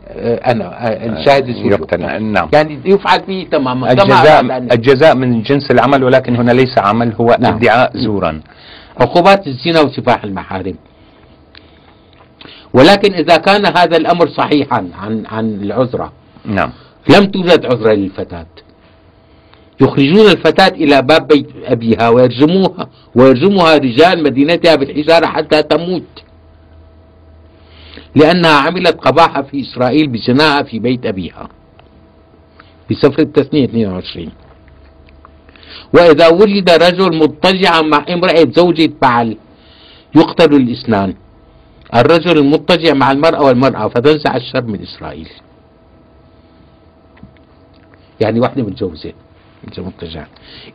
آه، أنا آه، الشاهد الزور يقتل نعم. يعني يفعل فيه تماما الجزاء الجزاء من جنس العمل ولكن هنا ليس عمل هو نعم. ادعاء زورا. عقوبات الزنا وسفاح المحارم. ولكن إذا كان هذا الأمر صحيحا عن عن العذرة. نعم. لم توجد عذرة للفتاة. يخرجون الفتاة إلى باب بيت أبيها ويرجموها ويرجمها رجال مدينتها بالحجارة حتى تموت. لأنها عملت قباحة في إسرائيل بزناها في بيت أبيها. في سفر التثنية 22 وإذا ولد رجل مضطجعا مع امرأة زوجة بعل يقتل الاثنان الرجل المضطجع مع المرأة والمرأة فتنزع الشر من إسرائيل. يعني واحدة متجوزة متجوزة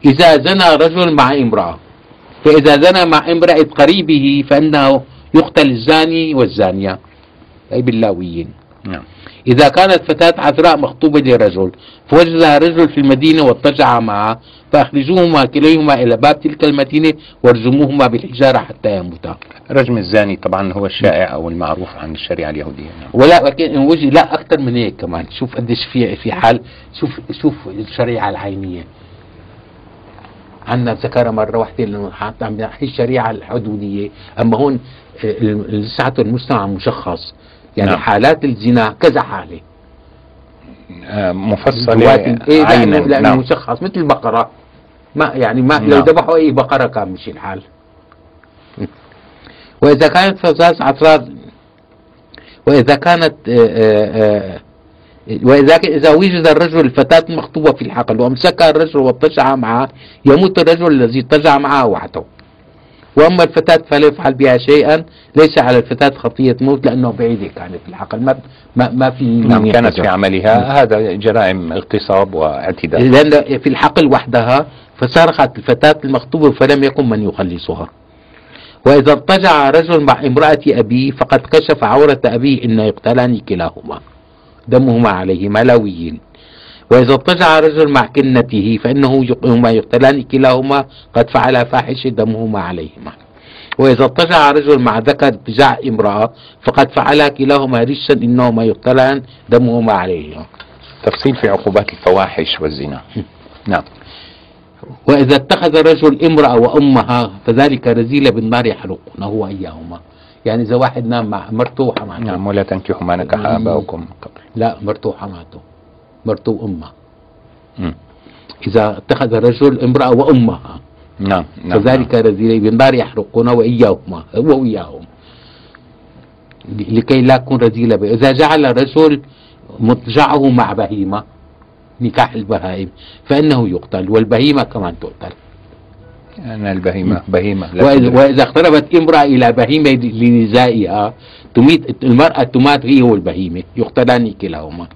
إذا زنى رجل مع امرأة فإذا زنى مع امرأة قريبه فإنه يقتل الزاني والزانية. أي باللاويين. نعم. إذا كانت فتاة عذراء مخطوبة لرجل فوجدها رجل في المدينة واضطجع معها فأخرجوهما كليهما إلى باب تلك المدينة وارجموهما بالحجارة حتى يموتا. رجم الزاني طبعا هو الشائع أو المعروف عن الشريعة اليهودية. نعم. ولا لكن وجه لا أكثر من هيك كمان. شوف قديش في في حال شوف شوف الشريعة العينية. عندنا ذكرها مرة واحدة لأنه عم الشريعة الحدودية. أما هون آه، لساته المجتمع مشخص. يعني نعم. حالات الزنا كذا حالة. آه، مفصلة جوات- إيه عينا. لأنه, نعم. مشخص مثل البقرة. ما يعني ما لو نعم. ذبحوا أي بقرة كان مشي الحال. وإذا كانت فتاة عطرات وإذا كانت آه، آه، آه، وإذا إذا وجد الرجل الفتاة مخطوبة في الحقل وأمسكها الرجل واضطجع معها يموت الرجل الذي اضطجع معها وحده. وأما الفتاة فلا يفعل بها شيئا ليس على الفتاة خطية موت لأنه بعيدة كانت في الحقل ما ما, ما في نعم كانت. في عملها. هذا جرائم اغتصاب واعتداء. لأن في الحقل وحدها فصرخت الفتاة المخطوبة فلم يكن من يخلصها. وإذا اضطجع رجل مع امرأة أبيه فقد كشف عورة أبيه إن يقتلان كلاهما. دمهما عليهما لاويين. وإذا اضطجع رجل مع كنته فإنه هما يقتلان كلاهما قد فعلا فاحشة دمهما عليهما. وإذا اضطجع رجل مع ذكر اضطجاع امرأة فقد فعلا كلاهما رجسا إنهما يقتلان دمهما عليهما. تفصيل في عقوبات الفواحش والزنا. نعم. وإذا اتخذ الرجل امرأة وأمها فذلك رزيلة بالنار يحرقونه وإياهما يعني إذا واحد نام مع مرته وحماته. نعم ولا تنكحوا ما نكح من قبل. لا مرته وحماته. مرته وأمها مم. إذا اتخذ الرجل امرأة وأمها نعم نعم فذلك رزيلة بالنار يحرقونه وإياهما هو وإياهم لكي لا تكون رزيلة به. إذا جعل الرجل مضجعه مع بهيمة نكاح البهائم فإنه يقتل والبهيمة كمان تقتل أنا البهيمة بهيمة. وإذا اقتربت امرأة إلى بهيمة لنزائها تميت المرأة تمات هي والبهيمة يقتلان كلاهما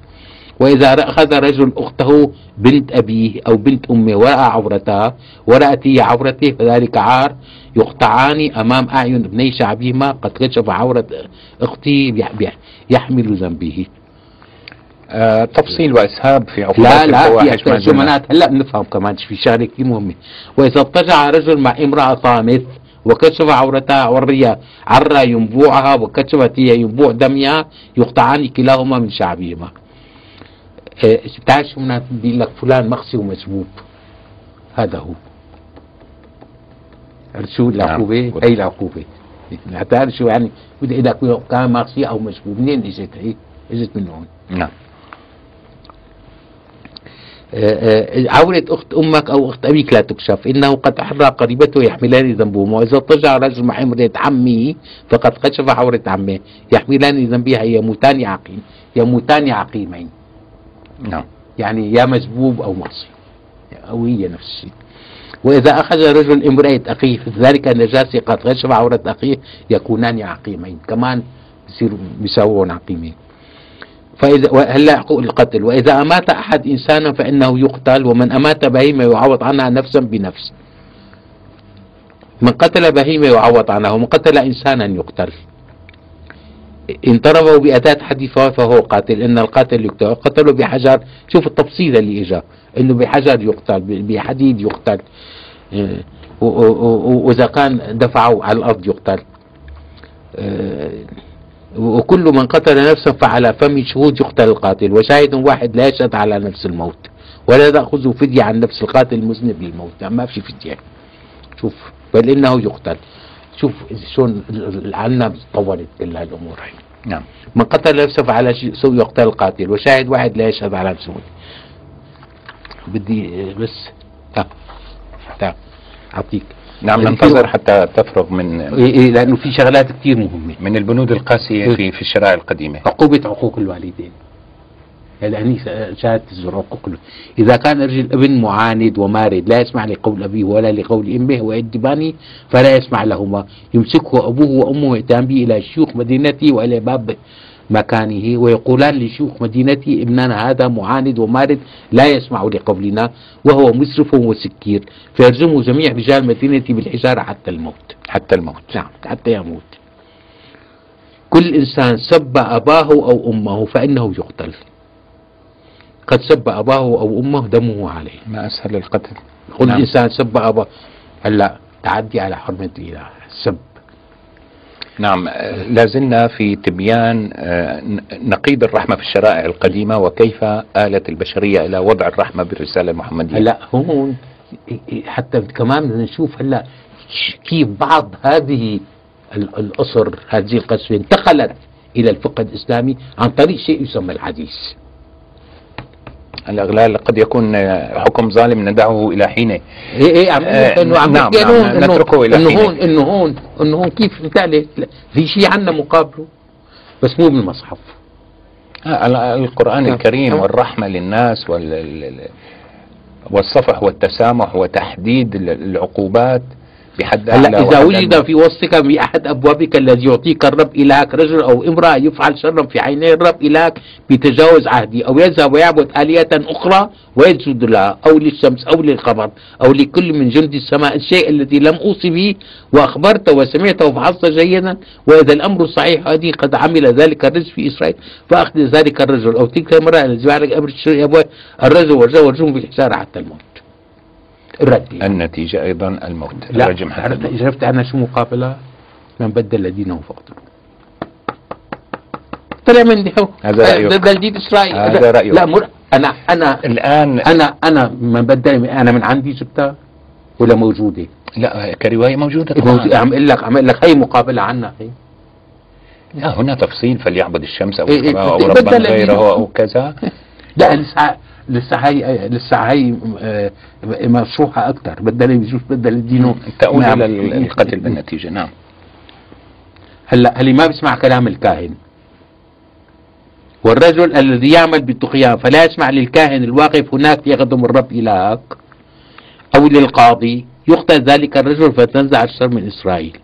وإذا أخذ رجل أخته بنت أبيه أو بنت أمه ورأى عورتها ورأت هي عورته فذلك عار يقطعان أمام أعين ابني شعبهما قد كشف عورة أخته بيح- يحمل ذنبه. آه تفصيل وإسهاب في عقوبات لا لا في زلنا. شمنات هلا بنفهم كمان في شغله كثير مهمه وإذا اضطجع رجل مع امرأة طامث وكشف عورتها وريا عرى ينبوعها وكشفت هي ينبوع دمها يقطعان كلاهما من شعبهما. شو معناته بيقول لك فلان مخسي ومسبوب هذا هو شو العقوبة؟ نعم. هي العقوبة بتعرف شو يعني بدي أقول لك كان مخسي أو مسبوب منين إجت هي؟ إجت من هون نعم عورة أخت أمك أو أخت أبيك لا تكشف إنه قد أحرى قريبته يحملان ذنبهما وإذا اضطجع رجل مع امرأة عمه فقد كشف عورة عمه يحملان ذنبها يموتان عقيم يموتان عقيمين نعم. يعني يا مسبوب أو معصي أو هي نفس الشيء وإذا أخذ رجل امرأة أخيه ذلك النجاسة قد كشف عورة أخيه يكونان عقيمين. كمان بصيروا بيساوون عقيمين. فإذا هلا حقوق القتل. وإذا أمات أحد إنسانا فإنه يقتل ومن أمات بهيمة يعوض عنها نفسا بنفس. من قتل بهيمة يعوض عنها ومن قتل إنسانا يقتل. إن ضربه بأداة حديثة فهو قاتل إن القاتل يقتل قتله بحجر. شوف التفصيل اللي إجا إنه بحجر يقتل بحديد يقتل و- وإذا كان دفعه على الأرض يقتل. إيه، وكل من قتل نفسا فعلى فم شهود يقتل القاتل وشاهد واحد لا يشهد على نفس الموت ولا تأخذه فدية عن نفس القاتل المذنب للموت ما في فدية. شوف بل إنه يقتل. شوف شلون عنا تطورت كل هالأمور. هاي نعم. من قتل نفسه فعلى سوء يقتل القاتل وشاهد واحد لا يشهد على نفسه. بدي بس تعال تعال أعطيك. نعم يعني ننتظر حتى تفرغ من إيه لأنه في شغلات كثير مهمة. من البنود القاسية في في الشرائع القديمة. عقوبة عقوق الوالدين. يعني شهادة الزور عقوق ال- إذا كان رجل ابن معاند ومارد لا يسمع لقول أبيه ولا لقول أمه ويدباني فلا يسمع لهما. يمسكه أبوه وأمه يأتيان به إلى شيوخ مدينته وإلى باب مكانه ويقولان لشيوخ مدينته ابننا هذا معاند ومارد لا يسمع لقولنا وهو مسرف وسكير. فيرجمه جميع رجال مدينته بالحجارة حتى الموت. حتى الموت. نعم حتى يموت. كل إنسان سب أباه أو أمه فإنه يقتل. قد سب أباه أو أمه دمه عليه. ما أسهل القتل. كل نعم. إنسان سب أباه. هلا تعدي على حرمة الإله السب نعم لازلنا في تبيان آه، نقيض الرحمة في الشرائع القديمة وكيف آلت البشرية إلى وضع الرحمة بالرسالة المحمدية. هلا هون حتى كمان بدنا نشوف هلا كيف بعض هذه ال- الأسر هذه القسوة انتقلت إلى الفقه الإسلامي عن طريق شيء يسمى الحديث. الإغلال قد يكون آه، حكم ظالم ندعه إلى حينه إيه إيه عم آه، انه عم نعم، نعم، إنه- إنه- نتركه إلى إنه. هون إنه هون إنه هون كيف لا، في شيء عنا مقابله بس مو بالمصحف آه، ال- القرآن نعم. الكريم نعم. والرحمة للناس وال ال- ال- والصفح والتسامح وتحديد ال- العقوبات بحد هلا إذا وجد. في وسطك بأحد أبوابك الذي يعطيك الرب إلهك رجل أو امرأة يفعل شرا في عيني الرب إلهك بتجاوز عهدي. أو يذهب ويعبد الهه أخرى ويسجد لها أو للشمس أو للقمر أو لكل من جند السماء الشيء الذي لم أوصي به وأخبرت وسمعت وفحصت جيدا. وإذا الأمر صحيح هذه قد عمل ذلك الرجل في إسرائيل. فأخذ ذلك الرجل. أو تلك المرأة التي فعلت أمر الرجل والرجل والرجل بالحجاره حتى الموت. الرد يعني. النتيجة أيضا الموت لا الرجم حتى عرفت. عرفت أنا شو مقابلة؟ من بدل دينه فاقتلوه طلع من هذا رأيك. ده دين إسرائيل هذا رأيك. لا مر أنا أنا الآن أنا أنا من بدل أنا من عندي جبتها ولا موجودة؟ لا كرواية موجودة موجودة. طبعا عم أقول لك عم أقول لك هي مقابلة عنا هي لا هنا تفصيل فليعبد الشمس أو إيه، إيه، السماء أو بدل ربا غيره أو كذا لا لسه هي لسه هي آه، مشروحه أكثر بدل بجوز بدل دينه تؤول نعم. إلى ال- القتل بالنتيجة نعم. هلا اللي ما بيسمع كلام الكاهن. والرجل الذي يعمل بالطغيان فلا يسمع للكاهن الواقف هناك يخدم الرب إلهك أو للقاضي. يقتل ذلك الرجل فتنزع الشر من إسرائيل.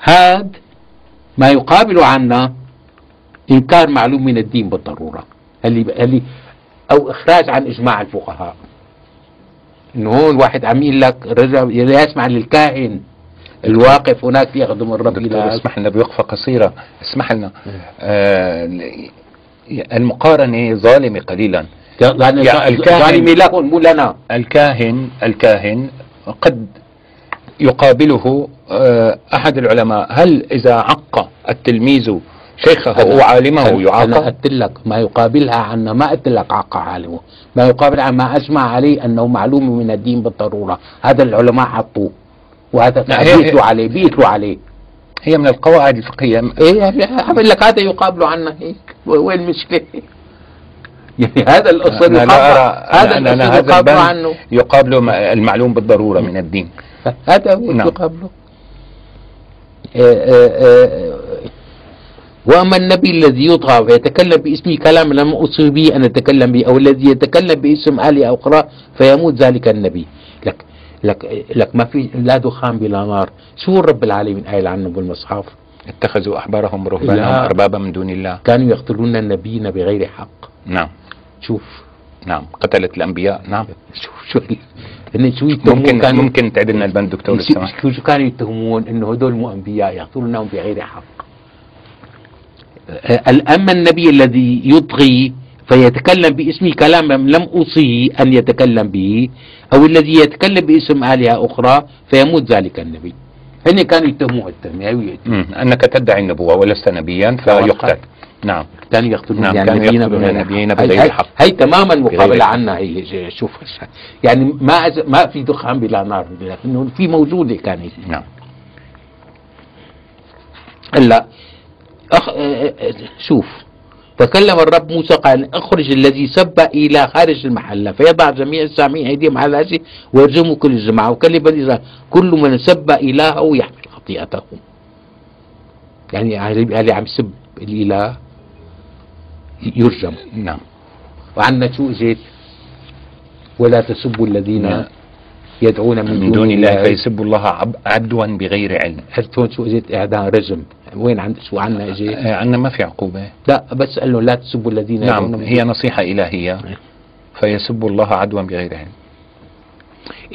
هذا ما يقابل عنا إنكار معلوم من الدين بالضرورة. اللي اللي أو إخراج عن إجماع الفقهاء. إنه هون واحد عم يقول لك رجل يسمع للكاهن. الواقف هناك يخدم الرب دكتور إلى اسمح لنا بوقفة قصيرة. اسمح لنا. آه المقارنة ظالمة قليلا. يعني يا الكاهن- لهم مو لنا. الكاهن الكاهن قد يقابله آه، أحد العلماء. هل إذا عق التلميذ شيخه وعالمه أنا يعاقب. قلت لك ما يقابلها عنا ما قلت لك عق عالمه. ما يقابل عن ما أجمع عليه أنه معلوم من الدين بالضرورة. هذا العلماء حطوه. وهذا بيتلوا عليه بيتلوا عليه. هي من القواعد الفقهية. إيه عم لك هذا يقابله عنا هيك. وين المشكلة؟ يعني هذا الأصل أنا لا أرى هذا أنا- أنا هذا يقابله عنه. يقابله م- المعلوم بالضرورة من الدين. هذا هو نعم. يقابله. آه، آه، وأما النبي الذي يطغى ويتكلم باسمي كلام لم اصب به أن أتكلم به أو الذي يتكلم باسم الهه أخرى فيموت ذلك النبي. لك لك لك ما في لا دخان بلا نار. شو رب العالمين قايل عنه بالمصحف اتخذوا أحبارهم ورهبانهم لا. أربابا من دون الله. كانوا يقتلون النبيين بغير حق. نعم. شوف. نعم. قتلت الأنبياء. نعم. شوف شو هن شو يتهمون ممكن كانوا ممكن تعد لنا البند دكتور شو كانوا يتهمون إنه هدول مو أنبياء يقتلونهم بغير حق. آه، أما النبي الذي يطغي فيتكلم باسمي كلاما لم اوصيه أن يتكلم به أو الذي يتكلم باسم آلهة أخرى فيموت ذلك النبي. هن كانوا يتهموه التهمه هي مم. أنك تدعي النبوة ولست نبيا فيقتل. نعم. كانوا يقتلون نعم، يعني كانوا نبيين يقتلون بغير النبيين حق. هي- هي- تماما مقابلة. عنا هي شوف يعني ما أز- ما في دخان بلا نار لكنه في موجودة كانت نعم. هلا أخ... آه، آه، شوف. تكلم الرب موسى قال أخرج الذي سب إلى خارج المحله فيضع جميع السامعين ايديهم على راسه ويرجموا كل الجماعه وكلم بني إسرائيل كل من سب إلهه يحمل خطيئته يعني اللي عم يسب الإله يرجم. نعم. وعندنا شو اجت ولا تسبوا الذين نعم. يدعون من, من دون الله فيسب الله عب- عدوا بغير علم. هون شو اجت اعدام رجم. وين عند شو عندنا اجت آه، عندنا ما في عقوبة. لا بس قال له لا تسبوا الذين نعم هي نصيحة إلهية. فيسب الله عدوا بغير علم.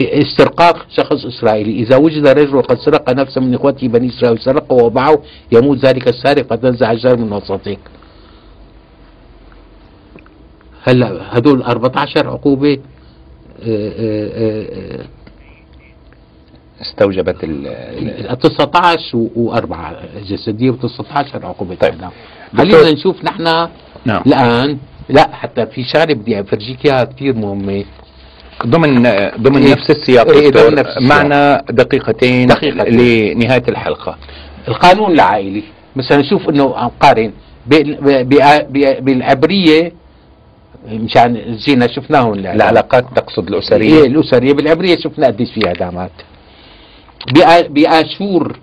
استرقاق شخص إسرائيلي. إذا وجد رجل قد سرق نفسا من إخوته بني إسرائيل سرقه وباعه يموت ذلك السارق فتنزع الجار من وسطك هلا هدول 14 عقوبة؟ آه، آه، آه، استوجبت ال ال- آه، 19 و4 جسدية و 19 عقوبه طيب. دكتور- خلينا نشوف نحن نعم الآن لا حتى في شغله بدي أفرجيك إياها كثير مهمة ضمن ضمن إيه. نفس السياق إيه، ضمن نفس السياق. معنا دقيقتين, دقيقتين. لنهاية الحلقة القانون العائلي مثلا نشوف إنه قارن بالعبرية مشان جينا شفناهم. العلاقات تقصد إيه الأسرية الاسريه بالعبرية شفنا قديش في اعدامات بآ- بآشور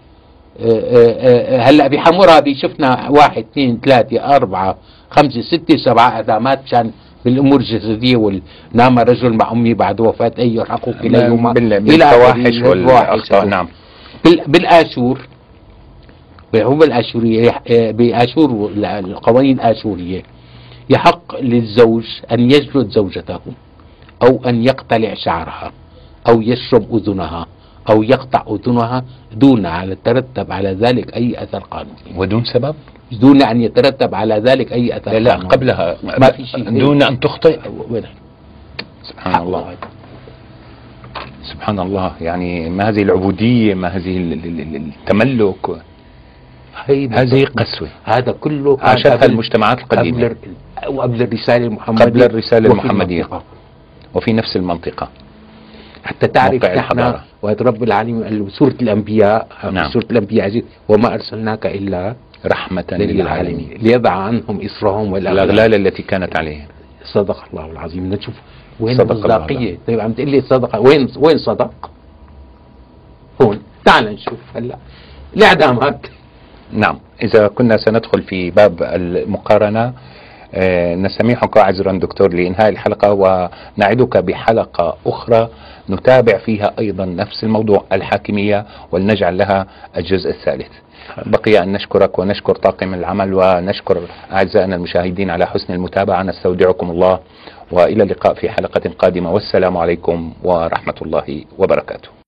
آه، آه، آه، هلأ بحمورابي شفنا واحد اثنين ثلاثة أربعة خمسة ستة سبعة إعدامات مشان بالأمور الجسدية والنام رجل مع أمي بعد وفاة أي يلحقوا كليهما. بالفواحش والأخطاء نعم. بال- بالآشور. هو بالآشورية يح- آه، بآشور القوانين الآشورية يحق للزوج أن يجلد زوجته أو أن يقتلع شعرها أو يشرب أذنها أو يقطع أذنها دون أن يترتب على ذلك أي أثر قانوني. ودون سبب؟ دون أن يترتب على ذلك أي أثر لا, لا قانوني. قبلها. ما في شيء. دون أن تخطئ؟ سبحان الله. سبحان الله. يعني ما هذه العبودية ما هذه ال- ال- ال- التملك. هذه قسوة. هذا كله عاشتها المجتمعات القديمة. وقبل الرسالة المحمدية قبل الرسالة المحمدية. وفي نفس المنطقة. حتى تعرف نحن الحضارة. وقت رب العالمين قال له بسورة الأنبياء نعم. سورة الأنبياء عزيز وما أرسلناك إلا رحمة للعالمين. ليضع عنهم إصرهم والأغلال. الأغلال التي كانت عليهم. صدق الله العظيم. نشوف وين صدق المصداقية طيب عم تقول لي صدق. وين وين صدق؟ هون. تعال نشوف هلا. الإعدامات نعم. إذا كنا سندخل في باب المقارنة آه، نستميحك عذرا دكتور لإنهاء الحلقة ونعدك بحلقة أخرى نتابع فيها أيضا نفس الموضوع الحاكمية ولنجعل لها الجزء الثالث. بقي أن نشكرك ونشكر طاقم العمل ونشكر أعزائنا المشاهدين على حسن المتابعة. نستودعكم الله وإلى اللقاء في حلقة قادمة. والسلام عليكم ورحمة الله وبركاته.